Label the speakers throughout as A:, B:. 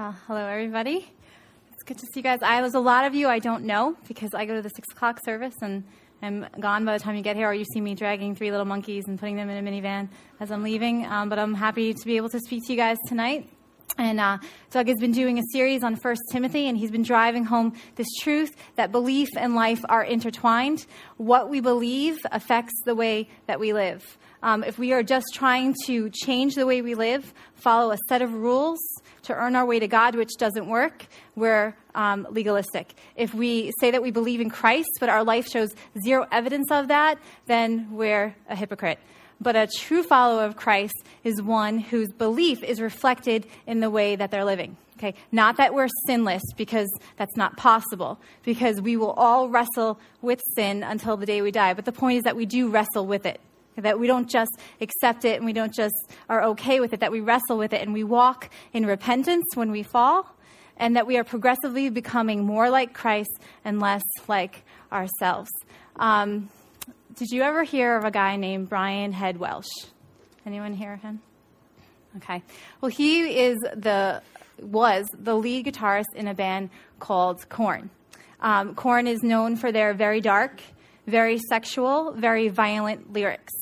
A: Uh, hello, everybody. It's good to see you guys. I, there's a lot of you I don't know because I go to the six o'clock service and I'm gone by the time you get here, or you see me dragging three little monkeys and putting them in a minivan as I'm leaving. Um, but I'm happy to be able to speak to you guys tonight. And uh, Doug has been doing a series on First Timothy, and he's been driving home this truth that belief and life are intertwined. What we believe affects the way that we live. Um, if we are just trying to change the way we live, follow a set of rules to earn our way to God, which doesn't work, we're um, legalistic. If we say that we believe in Christ, but our life shows zero evidence of that, then we're a hypocrite. But a true follower of Christ is one whose belief is reflected in the way that they're living. Okay, not that we're sinless because that's not possible, because we will all wrestle with sin until the day we die. But the point is that we do wrestle with it that we don't just accept it and we don't just are okay with it, that we wrestle with it and we walk in repentance when we fall, and that we are progressively becoming more like Christ and less like ourselves. Um, did you ever hear of a guy named Brian Head Welch? Anyone hear of him? Okay. Well, he is the was the lead guitarist in a band called Korn. Um, Korn is known for their very dark, very sexual, very violent lyrics.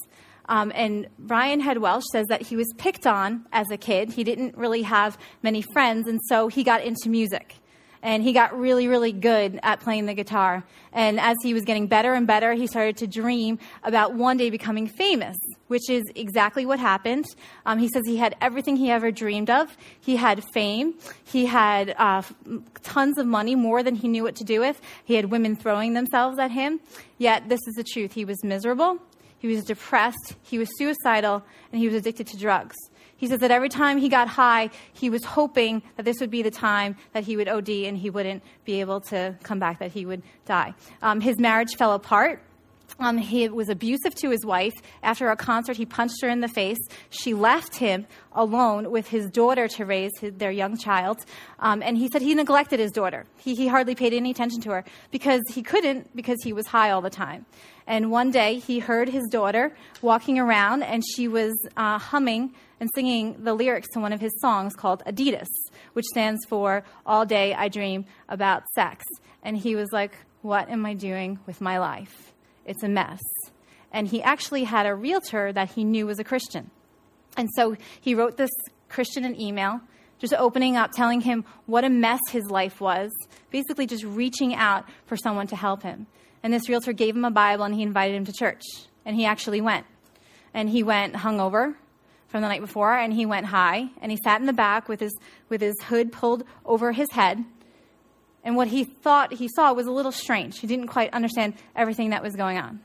A: Um, and Brian Head Welch says that he was picked on as a kid. He didn't really have many friends, and so he got into music. And he got really, really good at playing the guitar. And as he was getting better and better, he started to dream about one day becoming famous, which is exactly what happened. Um, he says he had everything he ever dreamed of. He had fame. He had uh, tons of money, more than he knew what to do with. He had women throwing themselves at him. Yet, this is the truth. He was miserable he was depressed, he was suicidal, and he was addicted to drugs. He says that every time he got high, he was hoping that this would be the time that he would OD and he wouldn't be able to come back, that he would die. Um, his marriage fell apart. Um, he was abusive to his wife. After a concert, he punched her in the face. She left him alone with his daughter to raise his, their young child. Um, and he said he neglected his daughter. He, he hardly paid any attention to her because he couldn't, because he was high all the time. And one day he heard his daughter walking around, and she was uh, humming and singing the lyrics to one of his songs called Adidas, which stands for All Day I Dream About Sex. And he was like, What am I doing with my life? It's a mess. And he actually had a realtor that he knew was a Christian. And so he wrote this Christian an email, just opening up, telling him what a mess his life was, basically just reaching out for someone to help him. And this realtor gave him a Bible and he invited him to church. And he actually went. And he went hungover from the night before and he went high and he sat in the back with his, with his hood pulled over his head and what he thought he saw was a little strange. He didn't quite understand everything that was going on.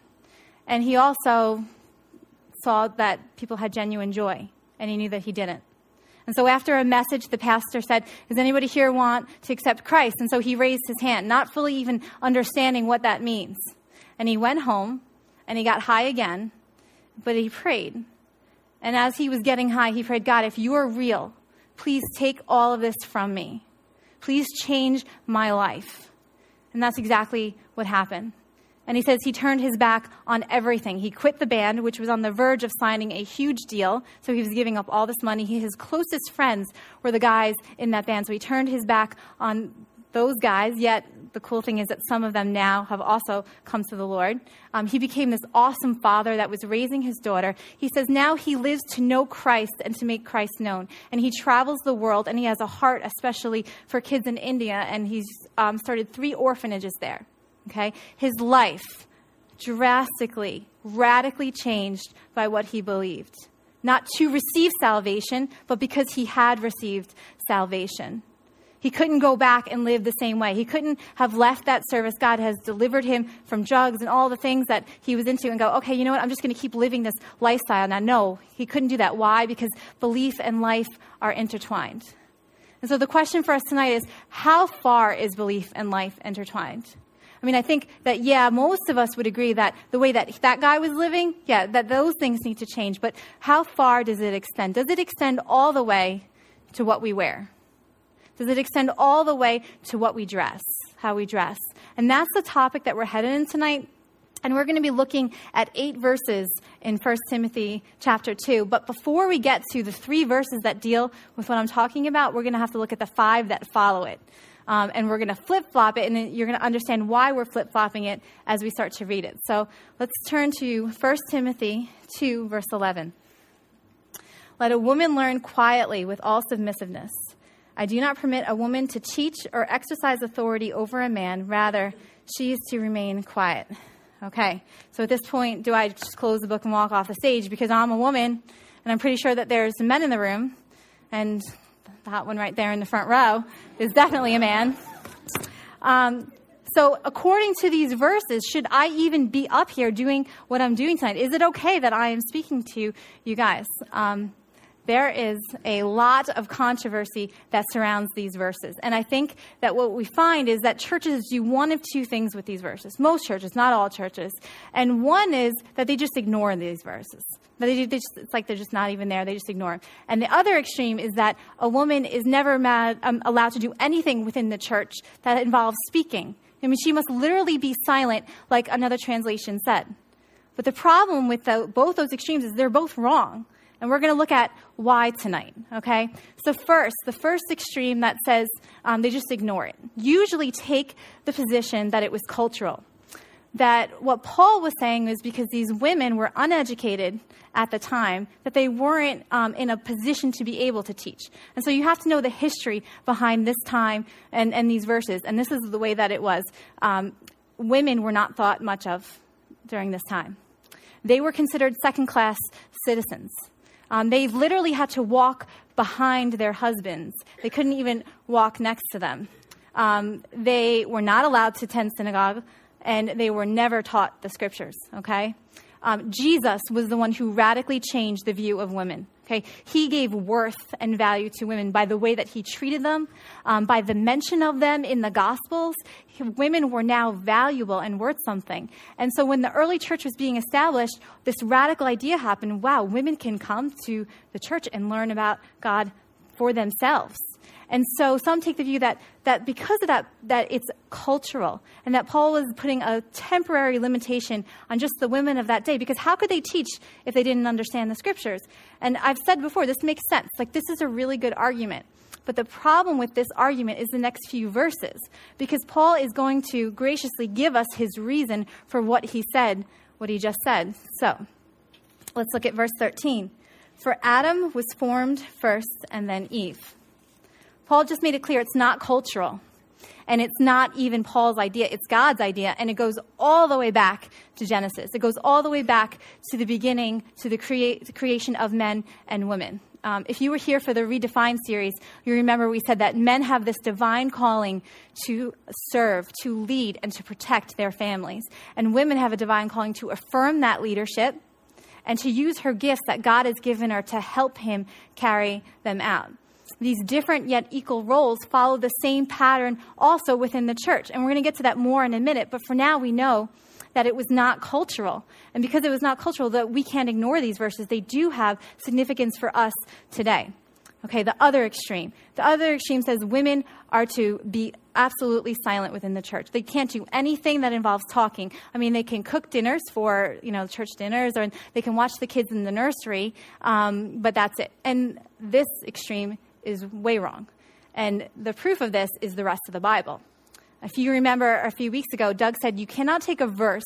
A: And he also saw that people had genuine joy, and he knew that he didn't. And so after a message, the pastor said, Does anybody here want to accept Christ? And so he raised his hand, not fully even understanding what that means. And he went home and he got high again, but he prayed. And as he was getting high, he prayed, God, if you are real, please take all of this from me. Please change my life. And that's exactly what happened. And he says he turned his back on everything. He quit the band, which was on the verge of signing a huge deal. So he was giving up all this money. His closest friends were the guys in that band. So he turned his back on those guys, yet the cool thing is that some of them now have also come to the Lord. Um, he became this awesome father that was raising his daughter. He says now he lives to know Christ and to make Christ known. And he travels the world and he has a heart, especially for kids in India. And he's um, started three orphanages there. Okay? His life drastically, radically changed by what he believed. Not to receive salvation, but because he had received salvation. He couldn't go back and live the same way. He couldn't have left that service. God has delivered him from drugs and all the things that he was into and go, okay, you know what? I'm just going to keep living this lifestyle. Now, no, he couldn't do that. Why? Because belief and life are intertwined. And so the question for us tonight is how far is belief and life intertwined? I mean, I think that, yeah, most of us would agree that the way that that guy was living, yeah, that those things need to change. But how far does it extend? Does it extend all the way to what we wear? Does it extend all the way to what we dress, how we dress? And that's the topic that we're headed in tonight. And we're going to be looking at eight verses in 1 Timothy chapter 2. But before we get to the three verses that deal with what I'm talking about, we're going to have to look at the five that follow it. Um, and we're going to flip flop it, and you're going to understand why we're flip flopping it as we start to read it. So let's turn to 1 Timothy 2, verse 11. Let a woman learn quietly with all submissiveness. I do not permit a woman to teach or exercise authority over a man. Rather, she is to remain quiet. Okay, so at this point, do I just close the book and walk off the stage because I'm a woman and I'm pretty sure that there's men in the room, and that one right there in the front row is definitely a man. Um, so, according to these verses, should I even be up here doing what I'm doing tonight? Is it okay that I am speaking to you guys? Um, there is a lot of controversy that surrounds these verses. And I think that what we find is that churches do one of two things with these verses. Most churches, not all churches. And one is that they just ignore these verses. They, just, it's like they're just not even there. They just ignore them. And the other extreme is that a woman is never mad, um, allowed to do anything within the church that involves speaking. I mean, she must literally be silent, like another translation said. But the problem with the, both those extremes is they're both wrong. And we're going to look at why tonight, okay? So, first, the first extreme that says um, they just ignore it, usually take the position that it was cultural. That what Paul was saying was because these women were uneducated at the time, that they weren't um, in a position to be able to teach. And so you have to know the history behind this time and, and these verses. And this is the way that it was. Um, women were not thought much of during this time. They were considered second class citizens. Um, they literally had to walk behind their husbands. They couldn't even walk next to them. Um, they were not allowed to attend synagogue, and they were never taught the scriptures, okay? Um, Jesus was the one who radically changed the view of women. Okay, he gave worth and value to women by the way that he treated them, um, by the mention of them in the Gospels. Women were now valuable and worth something. And so, when the early church was being established, this radical idea happened: wow, women can come to the church and learn about God for themselves. And so some take the view that, that because of that, that it's cultural and that Paul was putting a temporary limitation on just the women of that day. Because how could they teach if they didn't understand the scriptures? And I've said before, this makes sense. Like, this is a really good argument. But the problem with this argument is the next few verses, because Paul is going to graciously give us his reason for what he said, what he just said. So let's look at verse 13. For Adam was formed first and then Eve. Paul just made it clear it's not cultural. And it's not even Paul's idea, it's God's idea. And it goes all the way back to Genesis. It goes all the way back to the beginning, to the, crea- the creation of men and women. Um, if you were here for the Redefined series, you remember we said that men have this divine calling to serve, to lead, and to protect their families. And women have a divine calling to affirm that leadership and to use her gifts that God has given her to help him carry them out these different yet equal roles follow the same pattern also within the church. And we're going to get to that more in a minute, but for now we know that it was not cultural. And because it was not cultural, that we can't ignore these verses. They do have significance for us today. Okay, the other extreme. The other extreme says women are to be absolutely silent within the church. They can't do anything that involves talking. I mean, they can cook dinners for, you know, church dinners, or they can watch the kids in the nursery, um, but that's it. And this extreme is way wrong. And the proof of this is the rest of the Bible. If you remember a few weeks ago, Doug said you cannot take a verse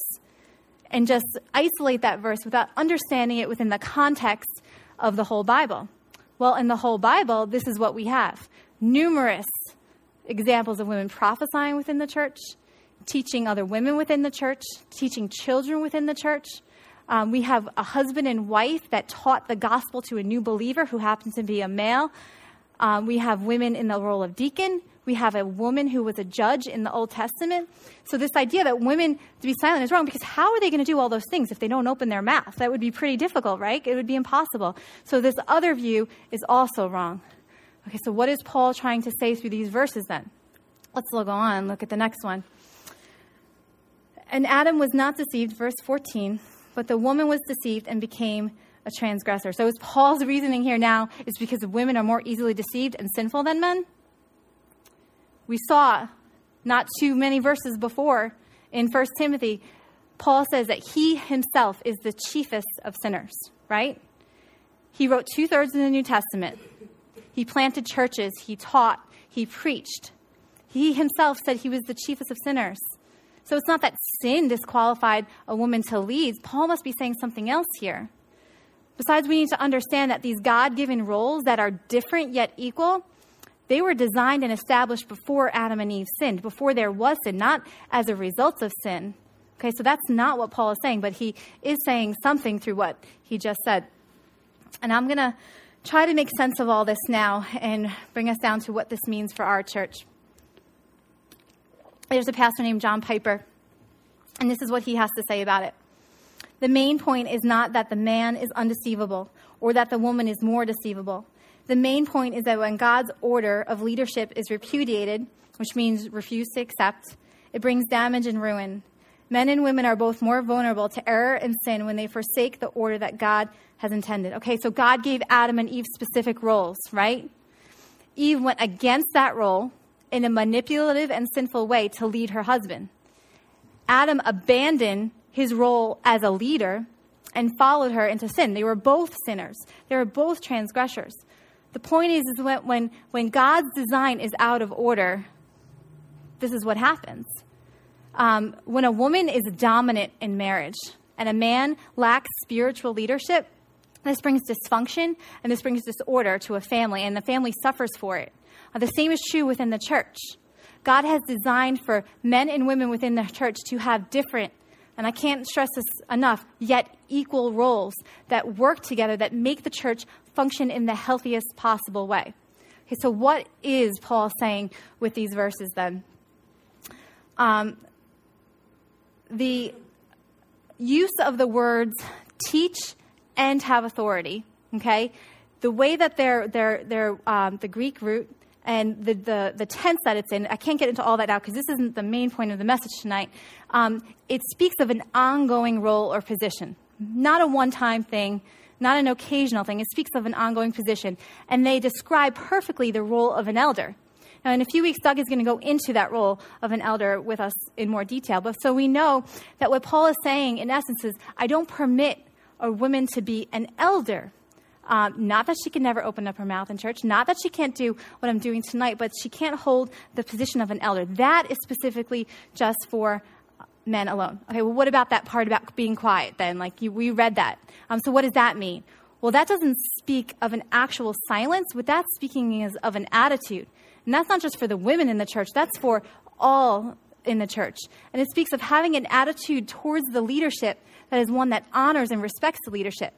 A: and just isolate that verse without understanding it within the context of the whole Bible. Well, in the whole Bible, this is what we have numerous examples of women prophesying within the church, teaching other women within the church, teaching children within the church. Um, we have a husband and wife that taught the gospel to a new believer who happened to be a male um, we have women in the role of deacon. We have a woman who was a judge in the Old Testament. So, this idea that women to be silent is wrong because how are they going to do all those things if they don't open their mouth? That would be pretty difficult, right? It would be impossible. So, this other view is also wrong. Okay, so what is Paul trying to say through these verses then? Let's go on, and look at the next one. And Adam was not deceived, verse 14, but the woman was deceived and became a transgressor. So is Paul's reasoning here now is because women are more easily deceived and sinful than men? We saw not too many verses before in 1 Timothy Paul says that he himself is the chiefest of sinners, right? He wrote two thirds of the New Testament. He planted churches, he taught, he preached. He himself said he was the chiefest of sinners. So it's not that sin disqualified a woman to lead. Paul must be saying something else here. Besides, we need to understand that these God given roles that are different yet equal, they were designed and established before Adam and Eve sinned, before there was sin, not as a result of sin. Okay, so that's not what Paul is saying, but he is saying something through what he just said. And I'm going to try to make sense of all this now and bring us down to what this means for our church. There's a pastor named John Piper, and this is what he has to say about it. The main point is not that the man is undeceivable or that the woman is more deceivable. The main point is that when God's order of leadership is repudiated, which means refused to accept, it brings damage and ruin. Men and women are both more vulnerable to error and sin when they forsake the order that God has intended. Okay, so God gave Adam and Eve specific roles, right? Eve went against that role in a manipulative and sinful way to lead her husband. Adam abandoned his role as a leader and followed her into sin. They were both sinners, they were both transgressors. The point is, is when, when, when God's design is out of order, this is what happens. Um, when a woman is dominant in marriage and a man lacks spiritual leadership, this brings dysfunction and this brings disorder to a family, and the family suffers for it. Uh, the same is true within the church. God has designed for men and women within the church to have different, and I can't stress this enough, yet equal roles that work together that make the church function in the healthiest possible way. Okay, so what is Paul saying with these verses then? Um, the use of the words teach and have authority, okay? The way that they're, they're, they're um, the Greek root and the, the, the tense that it's in, I can't get into all that now because this isn't the main point of the message tonight. Um, it speaks of an ongoing role or position, not a one time thing, not an occasional thing. It speaks of an ongoing position. And they describe perfectly the role of an elder. Now, in a few weeks, Doug is going to go into that role of an elder with us in more detail. But so we know that what Paul is saying, in essence, is I don't permit a woman to be an elder. Um, not that she can never open up her mouth in church, not that she can't do what I'm doing tonight, but she can't hold the position of an elder. That is specifically just for men alone. Okay, well, what about that part about being quiet then? Like, you, we read that. Um, so, what does that mean? Well, that doesn't speak of an actual silence. What that's speaking is of an attitude. And that's not just for the women in the church, that's for all in the church. And it speaks of having an attitude towards the leadership that is one that honors and respects the leadership.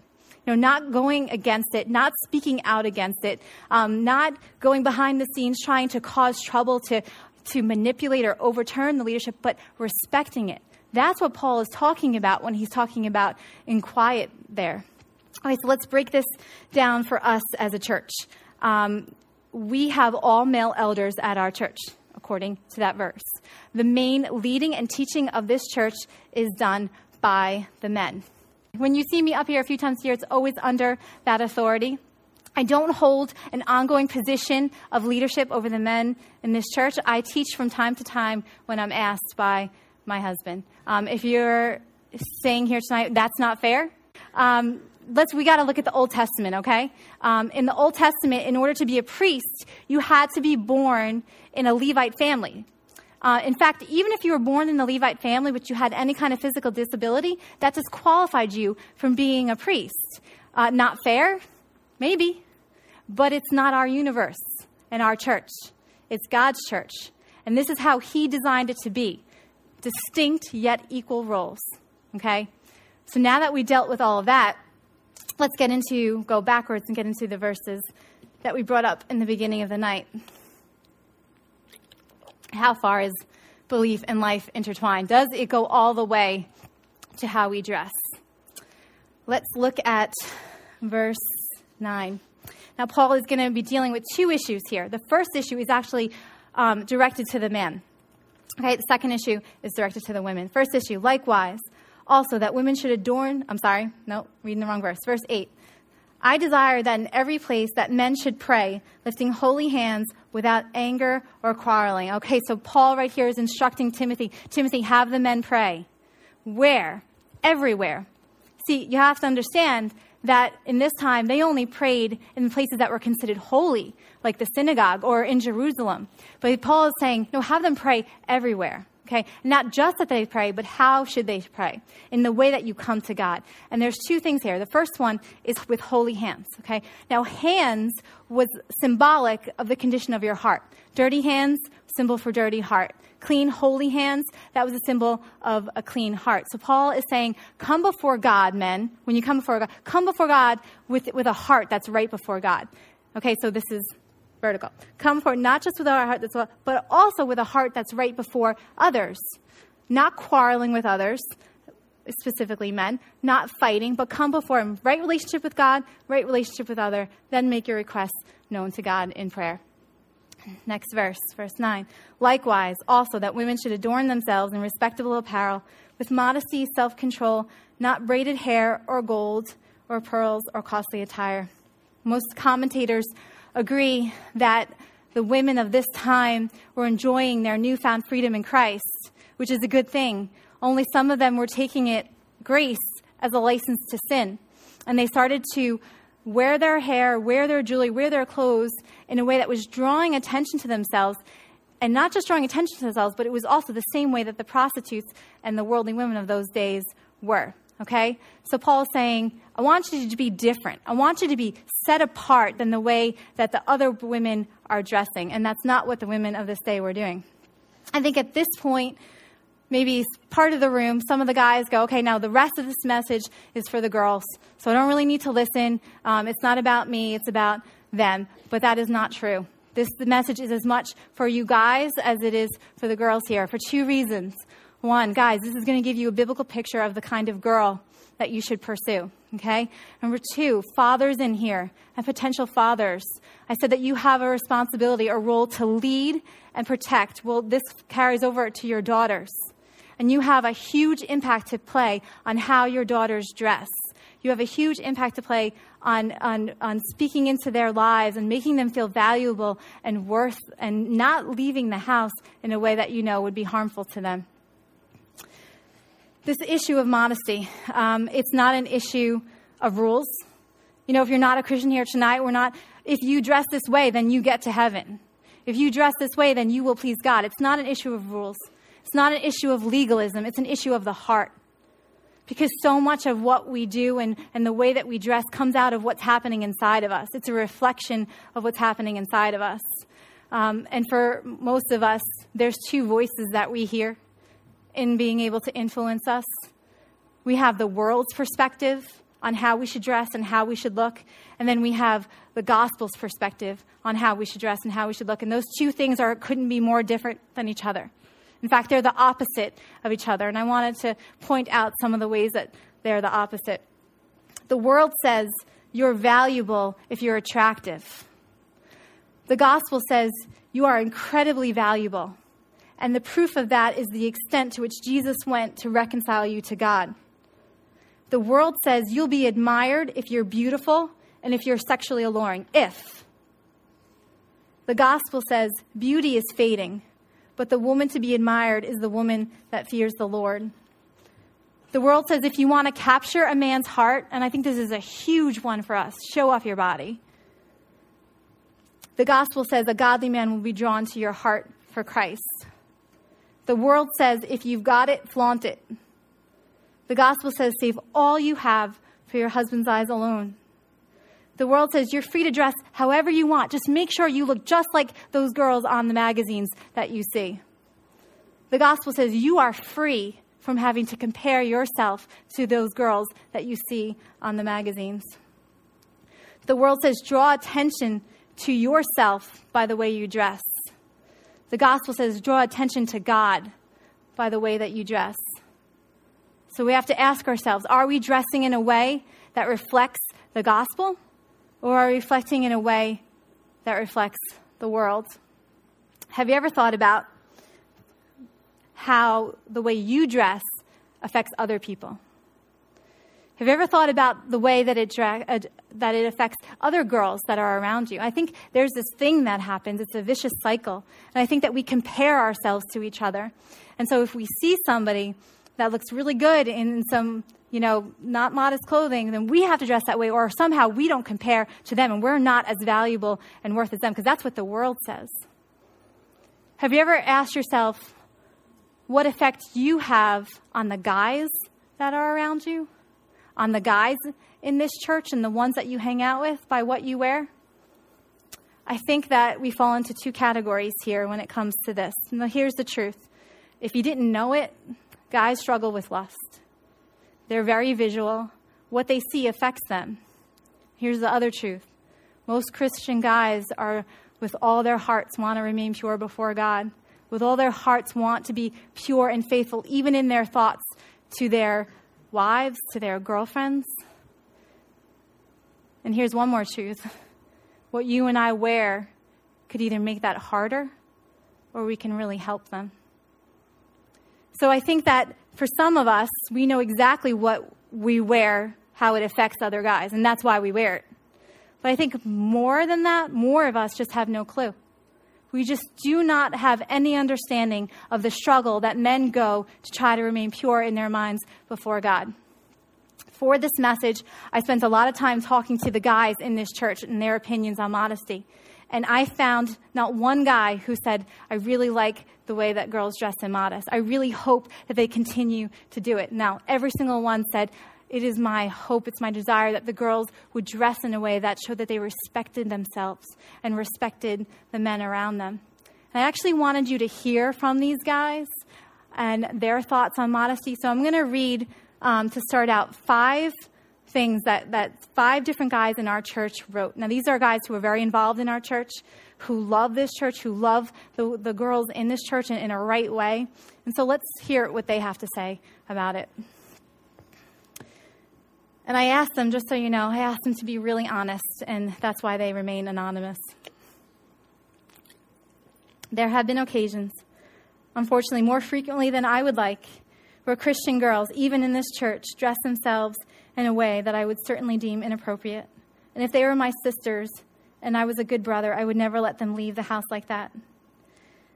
A: You know, not going against it, not speaking out against it, um, not going behind the scenes trying to cause trouble to, to manipulate or overturn the leadership, but respecting it. That's what Paul is talking about when he's talking about in quiet there. Right, so let's break this down for us as a church. Um, we have all male elders at our church, according to that verse. The main leading and teaching of this church is done by the men. When you see me up here a few times a year, it's always under that authority. I don't hold an ongoing position of leadership over the men in this church. I teach from time to time when I'm asked by my husband. Um, if you're saying here tonight that's not fair, um, let's we got to look at the Old Testament, okay? Um, in the Old Testament, in order to be a priest, you had to be born in a Levite family. Uh, in fact, even if you were born in the Levite family, but you had any kind of physical disability, that disqualified you from being a priest. Uh, not fair? Maybe. But it's not our universe and our church. It's God's church. And this is how He designed it to be distinct yet equal roles. Okay? So now that we dealt with all of that, let's get into, go backwards and get into the verses that we brought up in the beginning of the night. How far is belief and life intertwined? Does it go all the way to how we dress? Let's look at verse 9. Now, Paul is going to be dealing with two issues here. The first issue is actually um, directed to the man. Okay, the second issue is directed to the women. First issue, likewise, also that women should adorn, I'm sorry, no, reading the wrong verse. Verse 8. I desire that in every place that men should pray, lifting holy hands without anger or quarreling. Okay, so Paul right here is instructing Timothy, Timothy, have the men pray where? Everywhere. See, you have to understand that in this time they only prayed in places that were considered holy, like the synagogue or in Jerusalem. But Paul is saying, no, have them pray everywhere. Okay? Not just that they pray, but how should they pray? In the way that you come to God. And there's two things here. The first one is with holy hands. Okay? Now, hands was symbolic of the condition of your heart. Dirty hands, symbol for dirty heart. Clean, holy hands, that was a symbol of a clean heart. So Paul is saying, come before God, men. When you come before God, come before God with, with a heart that's right before God. Okay, so this is vertical. Come forward not just with our heart that's well, but also with a heart that's right before others. Not quarreling with others, specifically men, not fighting, but come before him. Right relationship with God, right relationship with other, then make your requests known to God in prayer. Next verse, verse 9. Likewise, also that women should adorn themselves in respectable apparel, with modesty, self control, not braided hair or gold or pearls or costly attire. Most commentators agree that the women of this time were enjoying their newfound freedom in Christ, which is a good thing. Only some of them were taking it, grace, as a license to sin. And they started to wear their hair, wear their jewelry, wear their clothes in a way that was drawing attention to themselves. And not just drawing attention to themselves, but it was also the same way that the prostitutes and the worldly women of those days were. Okay? So Paul is saying, I want you to be different. I want you to be set apart than the way that the other women are dressing. And that's not what the women of this day were doing. I think at this point, maybe part of the room, some of the guys go, okay, now the rest of this message is for the girls. So I don't really need to listen. Um, it's not about me, it's about them. But that is not true. This the message is as much for you guys as it is for the girls here for two reasons. One, guys, this is going to give you a biblical picture of the kind of girl that you should pursue. Okay? Number two, fathers in here and potential fathers. I said that you have a responsibility, a role to lead and protect. Well, this carries over to your daughters. And you have a huge impact to play on how your daughters dress. You have a huge impact to play on, on, on speaking into their lives and making them feel valuable and worth and not leaving the house in a way that you know would be harmful to them this issue of modesty. Um, it's not an issue of rules. You know, if you're not a Christian here tonight, we're not, if you dress this way, then you get to heaven. If you dress this way, then you will please God. It's not an issue of rules. It's not an issue of legalism. It's an issue of the heart. Because so much of what we do and, and the way that we dress comes out of what's happening inside of us. It's a reflection of what's happening inside of us. Um, and for most of us, there's two voices that we hear in being able to influence us. We have the world's perspective on how we should dress and how we should look, and then we have the gospel's perspective on how we should dress and how we should look. And those two things are couldn't be more different than each other. In fact, they're the opposite of each other. And I wanted to point out some of the ways that they're the opposite. The world says you're valuable if you're attractive. The gospel says you are incredibly valuable and the proof of that is the extent to which Jesus went to reconcile you to God. The world says you'll be admired if you're beautiful and if you're sexually alluring. If. The gospel says beauty is fading, but the woman to be admired is the woman that fears the Lord. The world says if you want to capture a man's heart, and I think this is a huge one for us, show off your body. The gospel says a godly man will be drawn to your heart for Christ. The world says, if you've got it, flaunt it. The gospel says, save all you have for your husband's eyes alone. The world says you're free to dress however you want. Just make sure you look just like those girls on the magazines that you see. The gospel says you are free from having to compare yourself to those girls that you see on the magazines. The world says draw attention to yourself by the way you dress. The gospel says, draw attention to God by the way that you dress. So we have to ask ourselves are we dressing in a way that reflects the gospel, or are we reflecting in a way that reflects the world? Have you ever thought about how the way you dress affects other people? Have you ever thought about the way that it, dra- uh, that it affects other girls that are around you? I think there's this thing that happens. It's a vicious cycle. And I think that we compare ourselves to each other. And so if we see somebody that looks really good in some, you know, not modest clothing, then we have to dress that way, or somehow we don't compare to them and we're not as valuable and worth as them, because that's what the world says. Have you ever asked yourself what effect you have on the guys that are around you? On the guys in this church and the ones that you hang out with by what you wear? I think that we fall into two categories here when it comes to this. Now, here's the truth if you didn't know it, guys struggle with lust. They're very visual. What they see affects them. Here's the other truth most Christian guys are, with all their hearts, want to remain pure before God. With all their hearts, want to be pure and faithful, even in their thoughts to their wives, to their girlfriends. And here's one more truth what you and I wear could either make that harder or we can really help them. So I think that for some of us, we know exactly what we wear, how it affects other guys, and that's why we wear it. But I think more than that, more of us just have no clue. We just do not have any understanding of the struggle that men go to try to remain pure in their minds before God for this message, I spent a lot of time talking to the guys in this church and their opinions on modesty. And I found not one guy who said, I really like the way that girls dress in modest. I really hope that they continue to do it. Now, every single one said, It is my hope, it's my desire that the girls would dress in a way that showed that they respected themselves and respected the men around them. And I actually wanted you to hear from these guys and their thoughts on modesty. So I'm going to read um, to start out five things that, that five different guys in our church wrote. Now, these are guys who are very involved in our church, who love this church, who love the, the girls in this church in, in a right way. And so let's hear what they have to say about it. And I asked them, just so you know, I asked them to be really honest, and that's why they remain anonymous. There have been occasions, unfortunately, more frequently than I would like, where Christian girls, even in this church, dress themselves in a way that I would certainly deem inappropriate. And if they were my sisters and I was a good brother, I would never let them leave the house like that.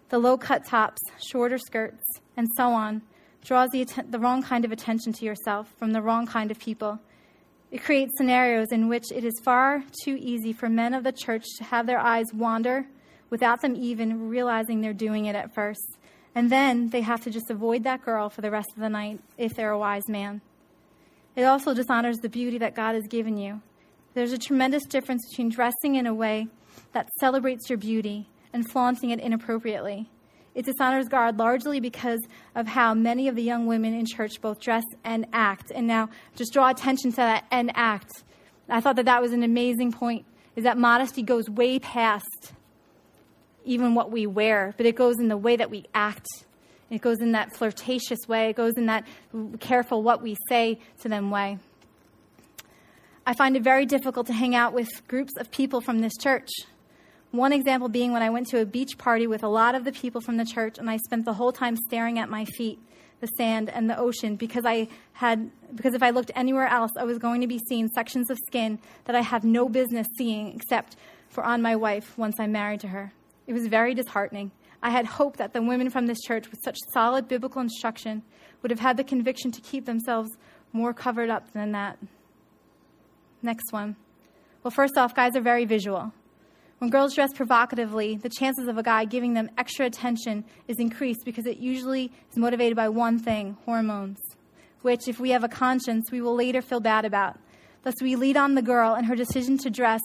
A: The low cut tops, shorter skirts, and so on draws the, att- the wrong kind of attention to yourself from the wrong kind of people. It creates scenarios in which it is far too easy for men of the church to have their eyes wander without them even realizing they're doing it at first and then they have to just avoid that girl for the rest of the night if they're a wise man. It also dishonors the beauty that God has given you. There's a tremendous difference between dressing in a way that celebrates your beauty and flaunting it inappropriately. It dishonors God largely because of how many of the young women in church both dress and act. And now, just draw attention to that and act. I thought that that was an amazing point, is that modesty goes way past even what we wear, but it goes in the way that we act. It goes in that flirtatious way. It goes in that careful what we say to them way. I find it very difficult to hang out with groups of people from this church. One example being when I went to a beach party with a lot of the people from the church, and I spent the whole time staring at my feet, the sand, and the ocean because I had because if I looked anywhere else, I was going to be seeing sections of skin that I have no business seeing except for on my wife once I'm married to her. It was very disheartening. I had hoped that the women from this church, with such solid biblical instruction, would have had the conviction to keep themselves more covered up than that. Next one. Well, first off, guys are very visual. When girls dress provocatively, the chances of a guy giving them extra attention is increased because it usually is motivated by one thing hormones, which, if we have a conscience, we will later feel bad about. Thus, we lead on the girl and her decision to dress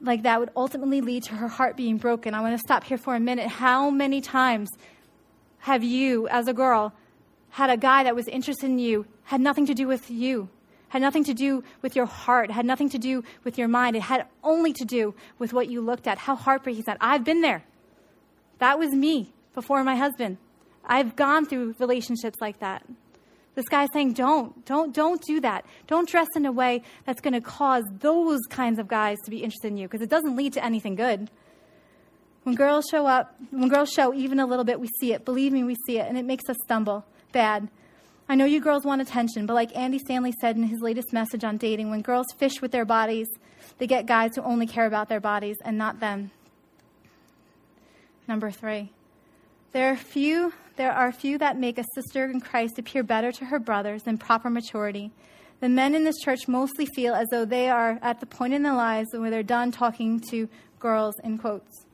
A: like that would ultimately lead to her heart being broken. I want to stop here for a minute. How many times have you, as a girl, had a guy that was interested in you, had nothing to do with you, had nothing to do with your heart, had nothing to do with your mind. It had only to do with what you looked at. How heartbreaking is that? I've been there. That was me before my husband. I've gone through relationships like that. This guy's saying, don't, don't, don't do that. Don't dress in a way that's going to cause those kinds of guys to be interested in you because it doesn't lead to anything good. When girls show up, when girls show even a little bit, we see it. Believe me, we see it, and it makes us stumble. Bad. I know you girls want attention, but like Andy Stanley said in his latest message on dating, when girls fish with their bodies, they get guys who only care about their bodies and not them. Number three. There are few there are few that make a sister in Christ appear better to her brothers than proper maturity. The men in this church mostly feel as though they are at the point in their lives where they're done talking to girls, in quotes.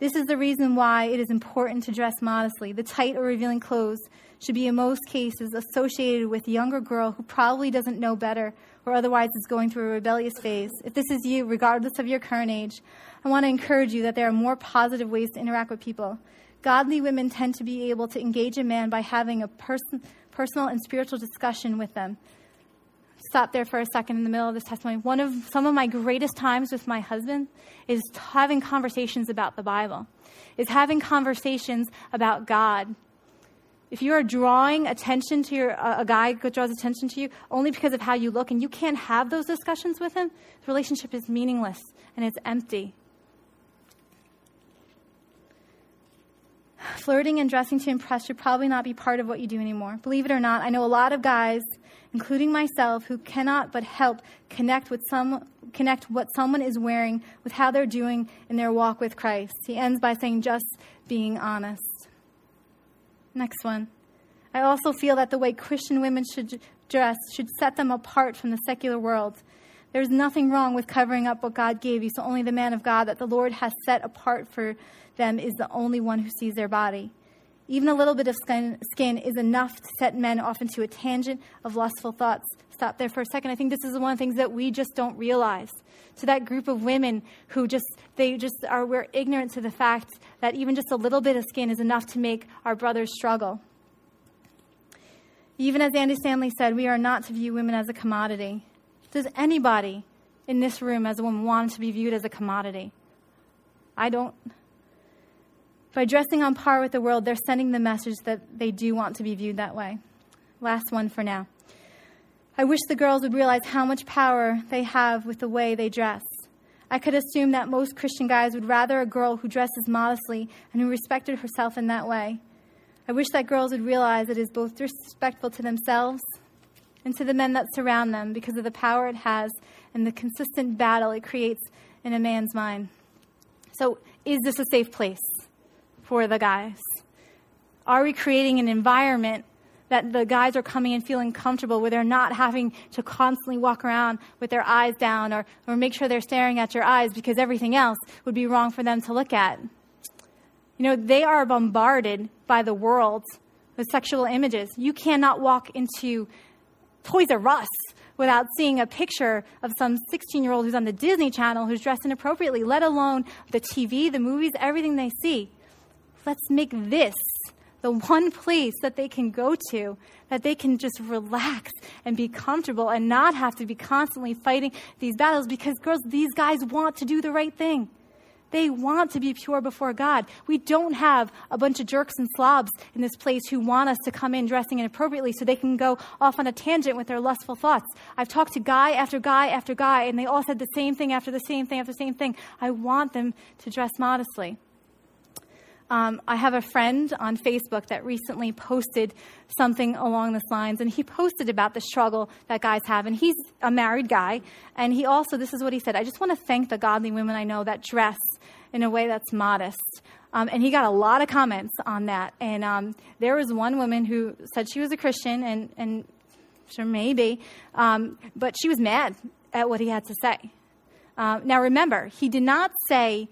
A: This is the reason why it is important to dress modestly. The tight or revealing clothes should be, in most cases, associated with a younger girl who probably doesn't know better or otherwise is going through a rebellious phase. If this is you, regardless of your current age, I want to encourage you that there are more positive ways to interact with people. Godly women tend to be able to engage a man by having a person, personal and spiritual discussion with them. Stop there for a second in the middle of this testimony. One of some of my greatest times with my husband is having conversations about the Bible, is having conversations about God. If you are drawing attention to your, uh, a guy draws attention to you only because of how you look, and you can't have those discussions with him, the relationship is meaningless and it's empty. Flirting and dressing to impress should probably not be part of what you do anymore. Believe it or not, I know a lot of guys, including myself, who cannot but help connect with some connect what someone is wearing with how they're doing in their walk with Christ. He ends by saying just being honest. Next one. I also feel that the way Christian women should dress should set them apart from the secular world. There's nothing wrong with covering up what God gave you, so only the man of God that the Lord has set apart for them is the only one who sees their body. Even a little bit of skin, skin is enough to set men off into a tangent of lustful thoughts. Stop there for a second. I think this is one of the things that we just don't realize. To that group of women who just, they just are, we're ignorant to the fact that even just a little bit of skin is enough to make our brothers struggle. Even as Andy Stanley said, we are not to view women as a commodity. Does anybody in this room as a woman want to be viewed as a commodity? I don't. By dressing on par with the world, they're sending the message that they do want to be viewed that way. Last one for now. I wish the girls would realize how much power they have with the way they dress. I could assume that most Christian guys would rather a girl who dresses modestly and who respected herself in that way. I wish that girls would realize it is both disrespectful to themselves and to the men that surround them because of the power it has and the consistent battle it creates in a man's mind. So, is this a safe place? For the guys? Are we creating an environment that the guys are coming and feeling comfortable where they're not having to constantly walk around with their eyes down or, or make sure they're staring at your eyes because everything else would be wrong for them to look at? You know, they are bombarded by the world with sexual images. You cannot walk into Toys R Us without seeing a picture of some 16 year old who's on the Disney Channel who's dressed inappropriately, let alone the TV, the movies, everything they see. Let's make this the one place that they can go to, that they can just relax and be comfortable and not have to be constantly fighting these battles because, girls, these guys want to do the right thing. They want to be pure before God. We don't have a bunch of jerks and slobs in this place who want us to come in dressing inappropriately so they can go off on a tangent with their lustful thoughts. I've talked to guy after guy after guy, and they all said the same thing after the same thing after the same thing. I want them to dress modestly. Um, I have a friend on Facebook that recently posted something along this lines, and he posted about the struggle that guys have. And he's a married guy, and he also, this is what he said I just want to thank the godly women I know that dress in a way that's modest. Um, and he got a lot of comments on that. And um, there was one woman who said she was a Christian, and, and sure, maybe, um, but she was mad at what he had to say. Uh, now, remember, he did not say,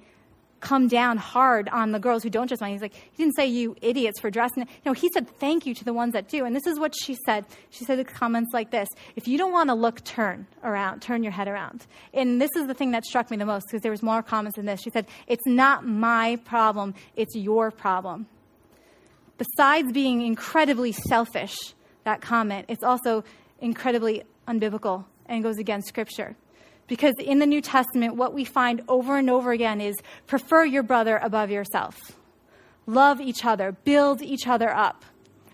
A: come down hard on the girls who don't dress money. He's like, he didn't say you idiots for dressing. No, he said thank you to the ones that do. And this is what she said. She said the comments like this: If you don't want to look, turn around, turn your head around. And this is the thing that struck me the most because there was more comments than this. She said, "It's not my problem; it's your problem." Besides being incredibly selfish, that comment, it's also incredibly unbiblical and goes against Scripture. Because in the New Testament, what we find over and over again is prefer your brother above yourself, love each other, build each other up.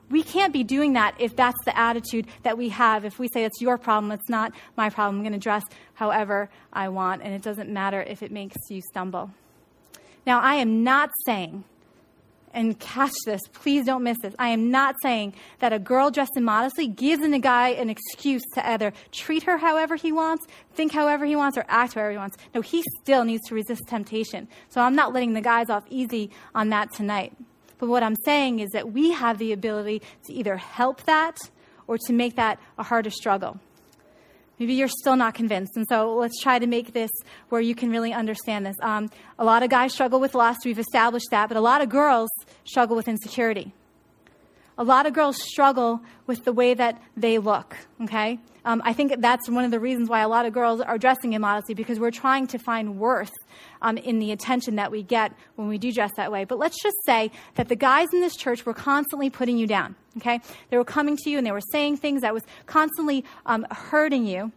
A: We can't be doing that if that's the attitude that we have. If we say it's your problem, it's not my problem. I'm going to dress however I want, and it doesn't matter if it makes you stumble. Now, I am not saying and catch this, please don't miss this. I am not saying that a girl dressed in modestly gives a guy an excuse to either treat her however he wants, think however he wants, or act however he wants. No, he still needs to resist temptation. So I'm not letting the guys off easy on that tonight. But what I'm saying is that we have the ability to either help that or to make that a harder struggle. Maybe you're still not convinced. And so let's try to make this where you can really understand this. Um, a lot of guys struggle with lust. We've established that. But a lot of girls struggle with insecurity. A lot of girls struggle with the way that they look, okay? Um, I think that's one of the reasons why a lot of girls are dressing immodestly because we're trying to find worth um, in the attention that we get when we do dress that way. But let's just say that the guys in this church were constantly putting you down, okay? They were coming to you and they were saying things that was constantly um, hurting you.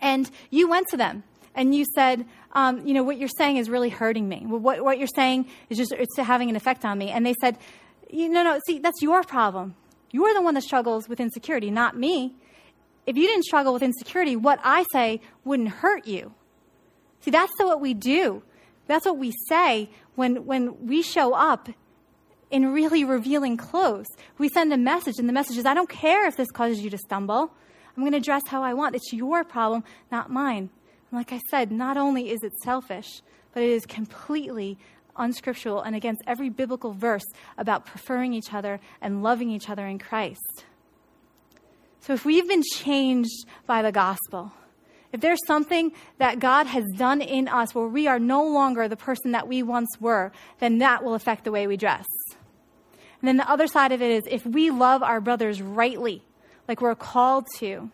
A: And you went to them and you said, um, you know, what you're saying is really hurting me. What, what you're saying is just, it's having an effect on me. And they said, you, no, no, see, that's your problem. You're the one that struggles with insecurity, not me if you didn't struggle with insecurity, what I say wouldn't hurt you. See, that's what we do. That's what we say when, when we show up in really revealing clothes. We send a message, and the message is I don't care if this causes you to stumble. I'm going to dress how I want. It's your problem, not mine. And like I said, not only is it selfish, but it is completely unscriptural and against every biblical verse about preferring each other and loving each other in Christ. So if we've been changed by the gospel, if there's something that God has done in us where we are no longer the person that we once were, then that will affect the way we dress. And then the other side of it is if we love our brothers rightly, like we're called to,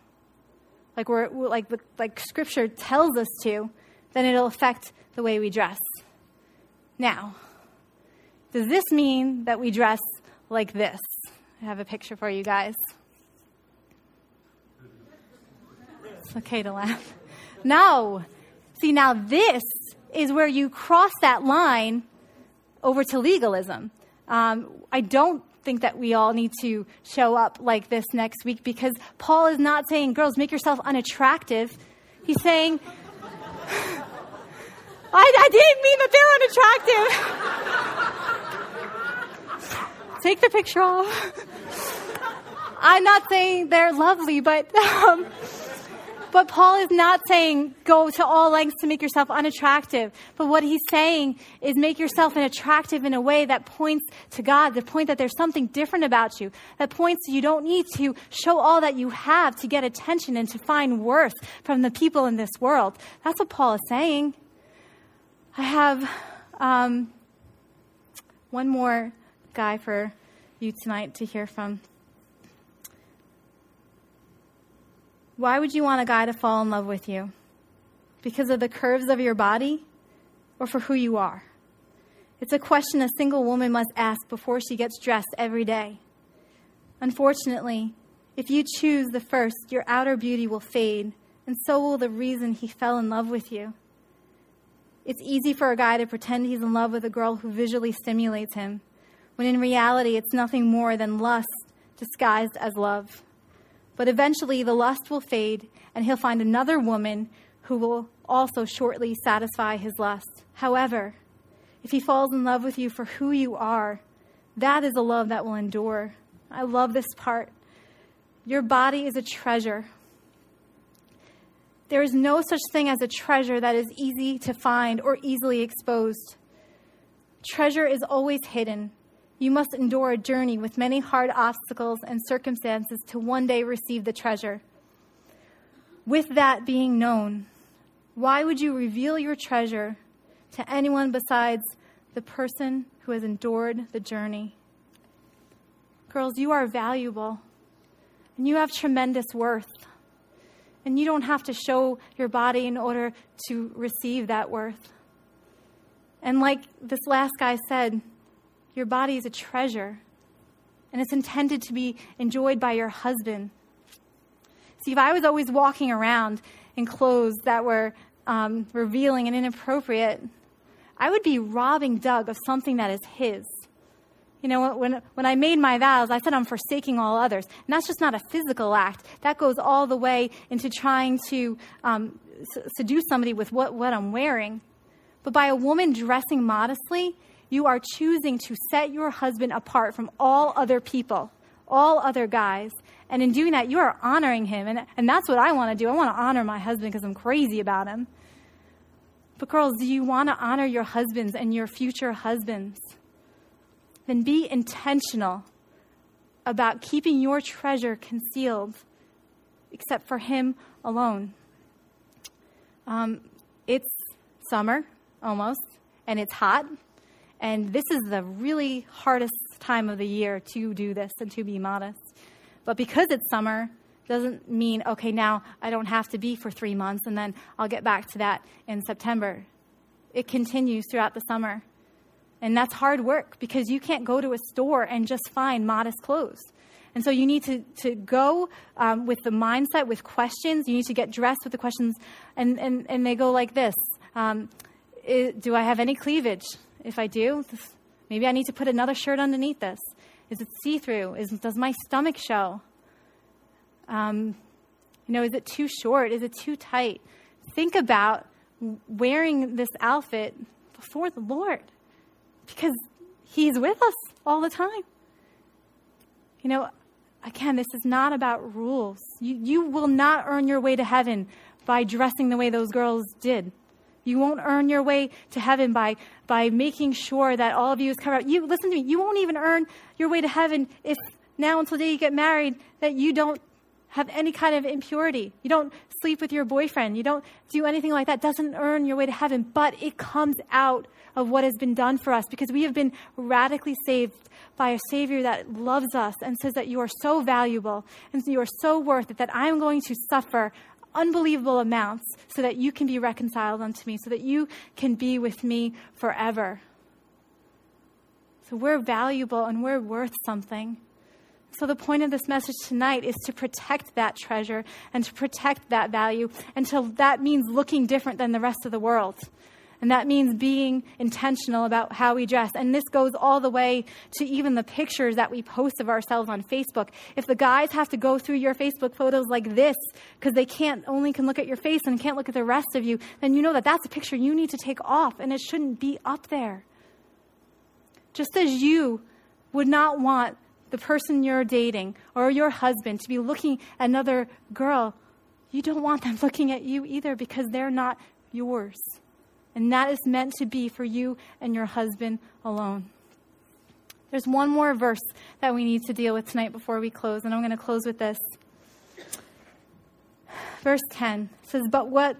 A: like we're like like scripture tells us to, then it'll affect the way we dress. Now, does this mean that we dress like this? I have a picture for you guys. It's okay to laugh. No. See, now this is where you cross that line over to legalism. Um, I don't think that we all need to show up like this next week because Paul is not saying, girls, make yourself unattractive. He's saying, I, I didn't mean that they're unattractive. Take the picture off. I'm not saying they're lovely, but um, but Paul is not saying go to all lengths to make yourself unattractive. But what he's saying is make yourself attractive in a way that points to God, the point that there's something different about you, that points you don't need to show all that you have to get attention and to find worth from the people in this world. That's what Paul is saying. I have um, one more guy for you tonight to hear from. Why would you want a guy to fall in love with you? Because of the curves of your body or for who you are? It's a question a single woman must ask before she gets dressed every day. Unfortunately, if you choose the first, your outer beauty will fade, and so will the reason he fell in love with you. It's easy for a guy to pretend he's in love with a girl who visually stimulates him, when in reality it's nothing more than lust disguised as love. But eventually the lust will fade, and he'll find another woman who will also shortly satisfy his lust. However, if he falls in love with you for who you are, that is a love that will endure. I love this part. Your body is a treasure. There is no such thing as a treasure that is easy to find or easily exposed. Treasure is always hidden you must endure a journey with many hard obstacles and circumstances to one day receive the treasure. With that being known, why would you reveal your treasure to anyone besides the person who has endured the journey? Girls, you are valuable and you have tremendous worth. And you don't have to show your body in order to receive that worth. And like this last guy said, your body is a treasure, and it's intended to be enjoyed by your husband. See, if I was always walking around in clothes that were um, revealing and inappropriate, I would be robbing Doug of something that is his. You know, when, when I made my vows, I said I'm forsaking all others. And that's just not a physical act. That goes all the way into trying to um, seduce somebody with what, what I'm wearing. But by a woman dressing modestly, you are choosing to set your husband apart from all other people, all other guys. And in doing that, you are honoring him. And, and that's what I want to do. I want to honor my husband because I'm crazy about him. But, girls, do you want to honor your husbands and your future husbands? Then be intentional about keeping your treasure concealed except for Him alone. Um, it's summer almost, and it's hot, and this is the really hardest time of the year to do this and to be modest. But because it's summer, doesn't mean, okay, now I don't have to be for three months and then I'll get back to that in September. It continues throughout the summer. And that's hard work because you can't go to a store and just find modest clothes. And so you need to, to go um, with the mindset, with questions. You need to get dressed with the questions. And, and, and they go like this um, Do I have any cleavage? If I do, maybe I need to put another shirt underneath this. Is it see through? Does my stomach show? Um, you know, is it too short? Is it too tight? Think about wearing this outfit before the Lord because He's with us all the time. You know, again, this is not about rules. You, you will not earn your way to heaven by dressing the way those girls did. You won't earn your way to heaven by, by making sure that all of you is covered. You listen to me. You won't even earn your way to heaven if now until the day you get married that you don't have any kind of impurity. You don't sleep with your boyfriend. You don't do anything like that. Doesn't earn your way to heaven, but it comes out of what has been done for us because we have been radically saved by a Savior that loves us and says that you are so valuable and you are so worth it that I'm going to suffer unbelievable amounts so that you can be reconciled unto me, so that you can be with me forever. So we're valuable and we're worth something. So, the point of this message tonight is to protect that treasure and to protect that value. And to, that means looking different than the rest of the world. And that means being intentional about how we dress. And this goes all the way to even the pictures that we post of ourselves on Facebook. If the guys have to go through your Facebook photos like this because they can't only can look at your face and can't look at the rest of you, then you know that that's a picture you need to take off and it shouldn't be up there. Just as you would not want the person you're dating or your husband to be looking at another girl, you don't want them looking at you either because they're not yours. And that is meant to be for you and your husband alone. There's one more verse that we need to deal with tonight before we close, and I'm going to close with this. Verse 10 says, But what,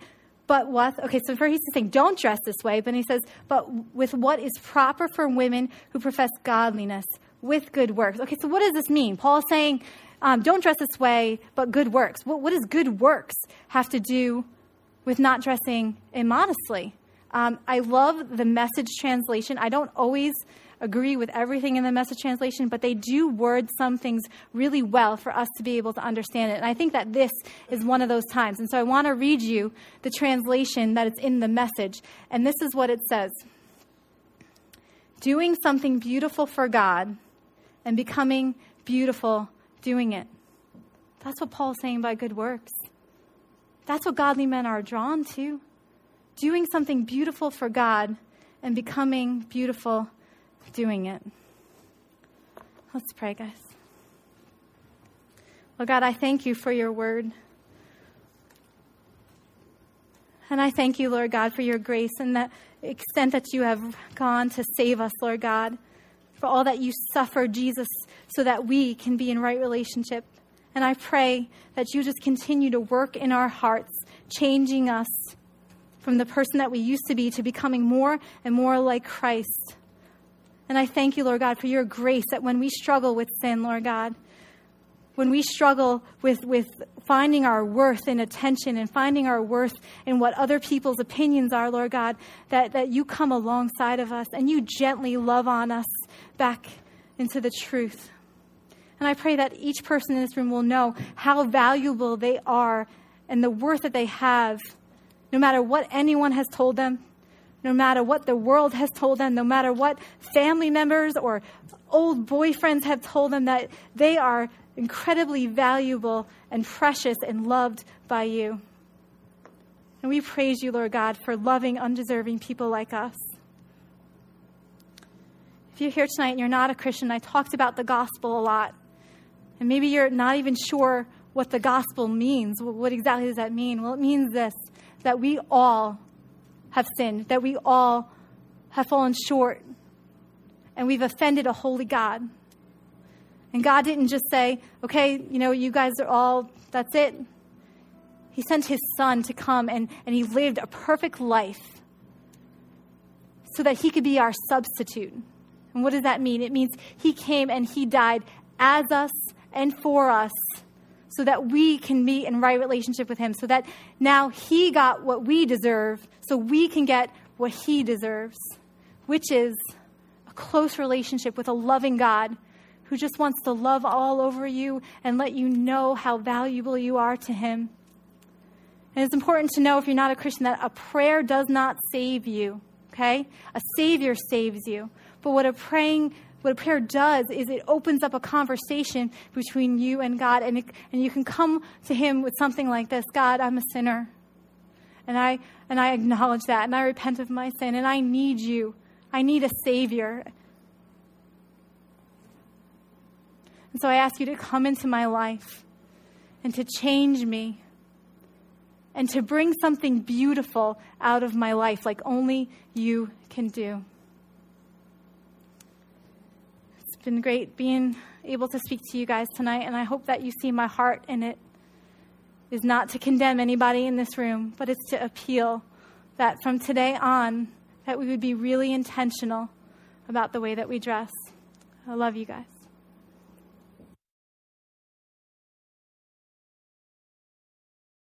A: but what, okay, so first he's saying, don't dress this way, but he says, but with what is proper for women who profess godliness, with good works. Okay, so what does this mean? Paul is saying, um, don't dress this way, but good works. What, what does good works have to do with not dressing immodestly? Um, I love the message translation. I don't always agree with everything in the message translation, but they do word some things really well for us to be able to understand it. And I think that this is one of those times. And so I want to read you the translation that is in the message. And this is what it says Doing something beautiful for God and becoming beautiful doing it. That's what Paul's saying by good works. That's what godly men are drawn to doing something beautiful for God and becoming beautiful doing it. Let's pray, guys. Well, God, I thank you for your word. And I thank you, Lord God, for your grace and the extent that you have gone to save us, Lord God, for all that you suffered, Jesus, so that we can be in right relationship. And I pray that you just continue to work in our hearts, changing us from the person that we used to be to becoming more and more like Christ. And I thank you, Lord God, for your grace that when we struggle with sin, Lord God, when we struggle with, with finding our worth in attention and finding our worth in what other people's opinions are, Lord God, that, that you come alongside of us and you gently love on us back into the truth. And I pray that each person in this room will know how valuable they are and the worth that they have no matter what anyone has told them, no matter what the world has told them, no matter what family members or old boyfriends have told them, that they are incredibly valuable and precious and loved by you. And we praise you, Lord God, for loving undeserving people like us. If you're here tonight and you're not a Christian, I talked about the gospel a lot. And maybe you're not even sure what the gospel means. What exactly does that mean? Well, it means this that we all have sinned, that we all have fallen short, and we've offended a holy God. And God didn't just say, okay, you know, you guys are all, that's it. He sent his son to come and, and he lived a perfect life so that he could be our substitute. And what does that mean? It means he came and he died as us and for us so that we can be in right relationship with him, so that now he got what we deserve, so we can get what he deserves, which is a close relationship with a loving God who just wants to love all over you and let you know how valuable you are to him. And it's important to know if you're not a Christian that a prayer does not save you, okay? A Savior saves you. But what a praying what a prayer does is it opens up a conversation between you and God, and, it, and you can come to Him with something like this God, I'm a sinner. And I, and I acknowledge that, and I repent of my sin, and I need you. I need a Savior. And so I ask you to come into my life and to change me and to bring something beautiful out of my life like only you can do. It's been great being able to speak to you guys tonight, and I hope that you see my heart in it is not to condemn anybody in this room, but it's to appeal that from today on that we would be really intentional about the way that we dress. I love you guys.